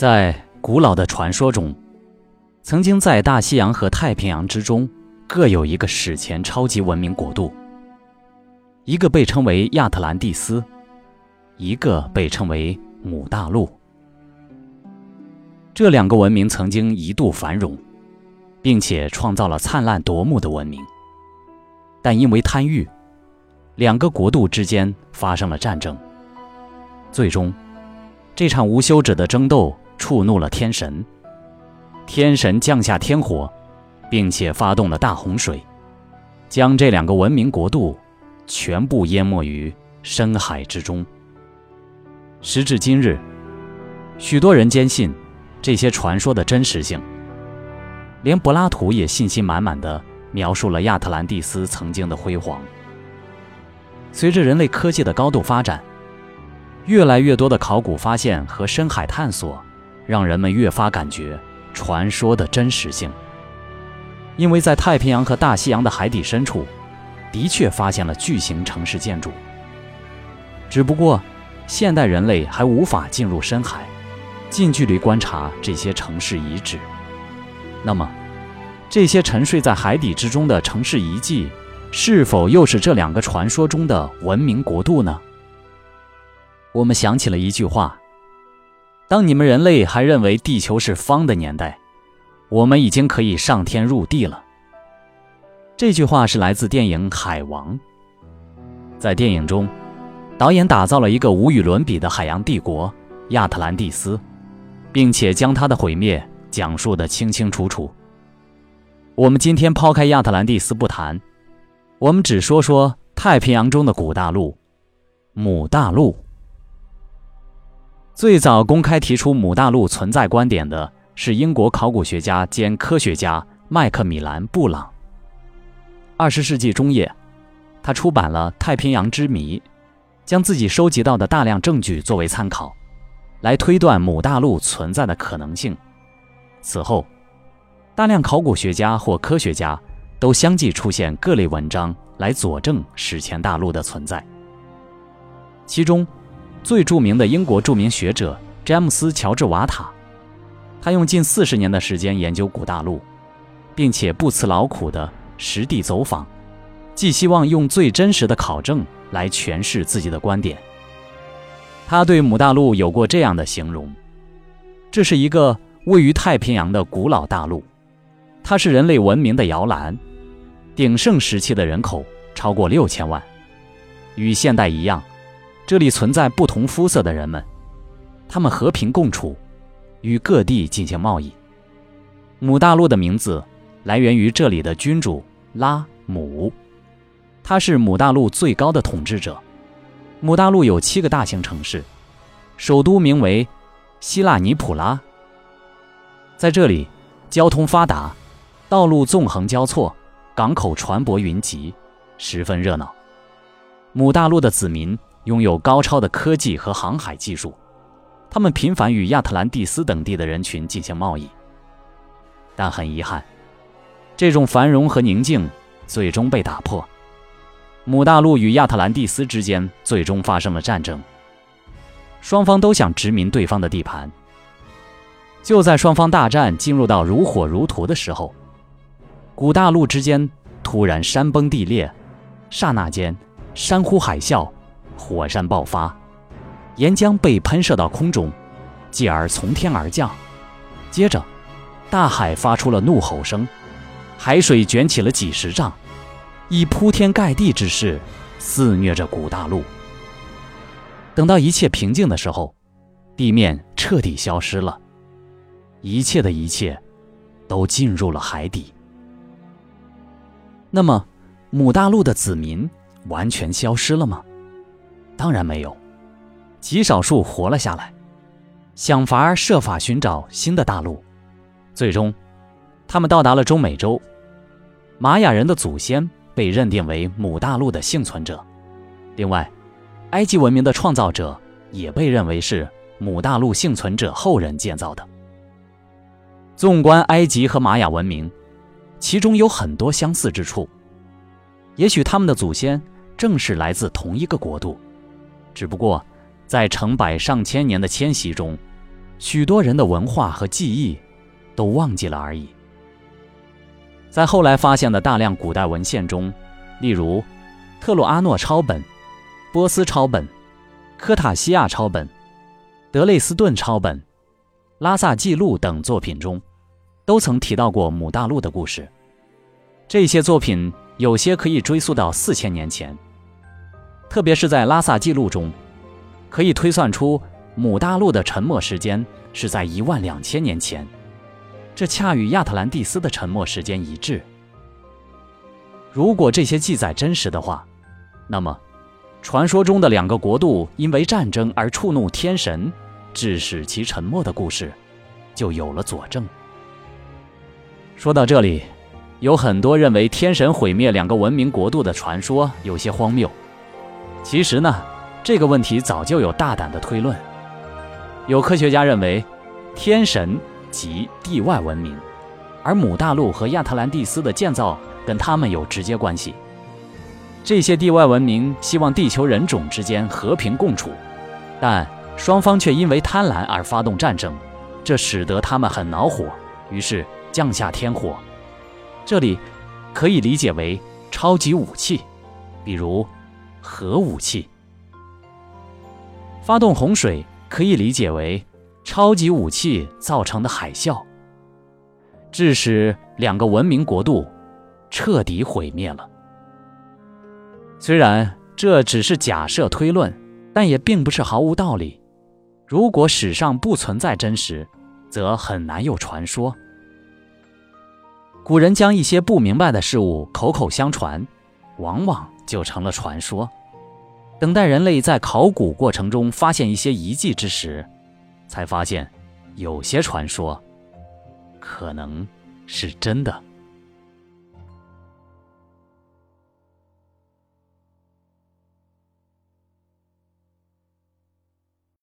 在古老的传说中，曾经在大西洋和太平洋之中各有一个史前超级文明国度，一个被称为亚特兰蒂斯，一个被称为母大陆。这两个文明曾经一度繁荣，并且创造了灿烂夺目的文明。但因为贪欲，两个国度之间发生了战争。最终，这场无休止的争斗触怒了天神，天神降下天火，并且发动了大洪水，将这两个文明国度全部淹没于深海之中。时至今日，许多人坚信。这些传说的真实性，连柏拉图也信心满满的描述了亚特兰蒂斯曾经的辉煌。随着人类科技的高度发展，越来越多的考古发现和深海探索，让人们越发感觉传说的真实性。因为在太平洋和大西洋的海底深处，的确发现了巨型城市建筑，只不过现代人类还无法进入深海。近距离观察这些城市遗址，那么，这些沉睡在海底之中的城市遗迹，是否又是这两个传说中的文明国度呢？我们想起了一句话：当你们人类还认为地球是方的年代，我们已经可以上天入地了。这句话是来自电影《海王》。在电影中，导演打造了一个无与伦比的海洋帝国——亚特兰蒂斯。并且将它的毁灭讲述得清清楚楚。我们今天抛开亚特兰蒂斯不谈，我们只说说太平洋中的古大陆——母大陆。最早公开提出母大陆存在观点的是英国考古学家兼科学家麦克米兰·布朗。二十世纪中叶，他出版了《太平洋之谜》，将自己收集到的大量证据作为参考。来推断母大陆存在的可能性。此后，大量考古学家或科学家都相继出现各类文章来佐证史前大陆的存在。其中，最著名的英国著名学者詹姆斯·乔治·瓦塔，他用近四十年的时间研究古大陆，并且不辞劳苦的实地走访，寄希望用最真实的考证来诠释自己的观点。他对母大陆有过这样的形容：这是一个位于太平洋的古老大陆，它是人类文明的摇篮，鼎盛时期的人口超过六千万。与现代一样，这里存在不同肤色的人们，他们和平共处，与各地进行贸易。母大陆的名字来源于这里的君主拉姆，他是母大陆最高的统治者。母大陆有七个大型城市，首都名为希腊尼普拉。在这里，交通发达，道路纵横交错，港口船舶云集，十分热闹。母大陆的子民拥有高超的科技和航海技术，他们频繁与亚特兰蒂斯等地的人群进行贸易。但很遗憾，这种繁荣和宁静最终被打破。母大陆与亚特兰蒂斯之间最终发生了战争，双方都想殖民对方的地盘。就在双方大战进入到如火如荼的时候，古大陆之间突然山崩地裂，刹那间山呼海啸，火山爆发，岩浆被喷射到空中，继而从天而降，接着大海发出了怒吼声，海水卷起了几十丈。以铺天盖地之势肆虐着古大陆。等到一切平静的时候，地面彻底消失了，一切的一切都进入了海底。那么，母大陆的子民完全消失了吗？当然没有，极少数活了下来，想法设法寻找新的大陆。最终，他们到达了中美洲，玛雅人的祖先。被认定为母大陆的幸存者。另外，埃及文明的创造者也被认为是母大陆幸存者后人建造的。纵观埃及和玛雅文明，其中有很多相似之处。也许他们的祖先正是来自同一个国度，只不过在成百上千年的迁徙中，许多人的文化和记忆都忘记了而已。在后来发现的大量古代文献中，例如特洛阿诺抄本、波斯抄本、科塔西亚抄本、德累斯顿抄本、拉萨记录等作品中，都曾提到过母大陆的故事。这些作品有些可以追溯到四千年前，特别是在拉萨记录中，可以推算出母大陆的沉没时间是在一万两千年前。这恰与亚特兰蒂斯的沉没时间一致。如果这些记载真实的话，那么，传说中的两个国度因为战争而触怒天神，致使其沉没的故事，就有了佐证。说到这里，有很多认为天神毁灭两个文明国度的传说有些荒谬。其实呢，这个问题早就有大胆的推论。有科学家认为，天神。及地外文明，而母大陆和亚特兰蒂斯的建造跟他们有直接关系。这些地外文明希望地球人种之间和平共处，但双方却因为贪婪而发动战争，这使得他们很恼火，于是降下天火。这里可以理解为超级武器，比如核武器。发动洪水可以理解为。超级武器造成的海啸，致使两个文明国度彻底毁灭了。虽然这只是假设推论，但也并不是毫无道理。如果史上不存在真实，则很难有传说。古人将一些不明白的事物口口相传，往往就成了传说。等待人类在考古过程中发现一些遗迹之时。才发现，有些传说可能是真的。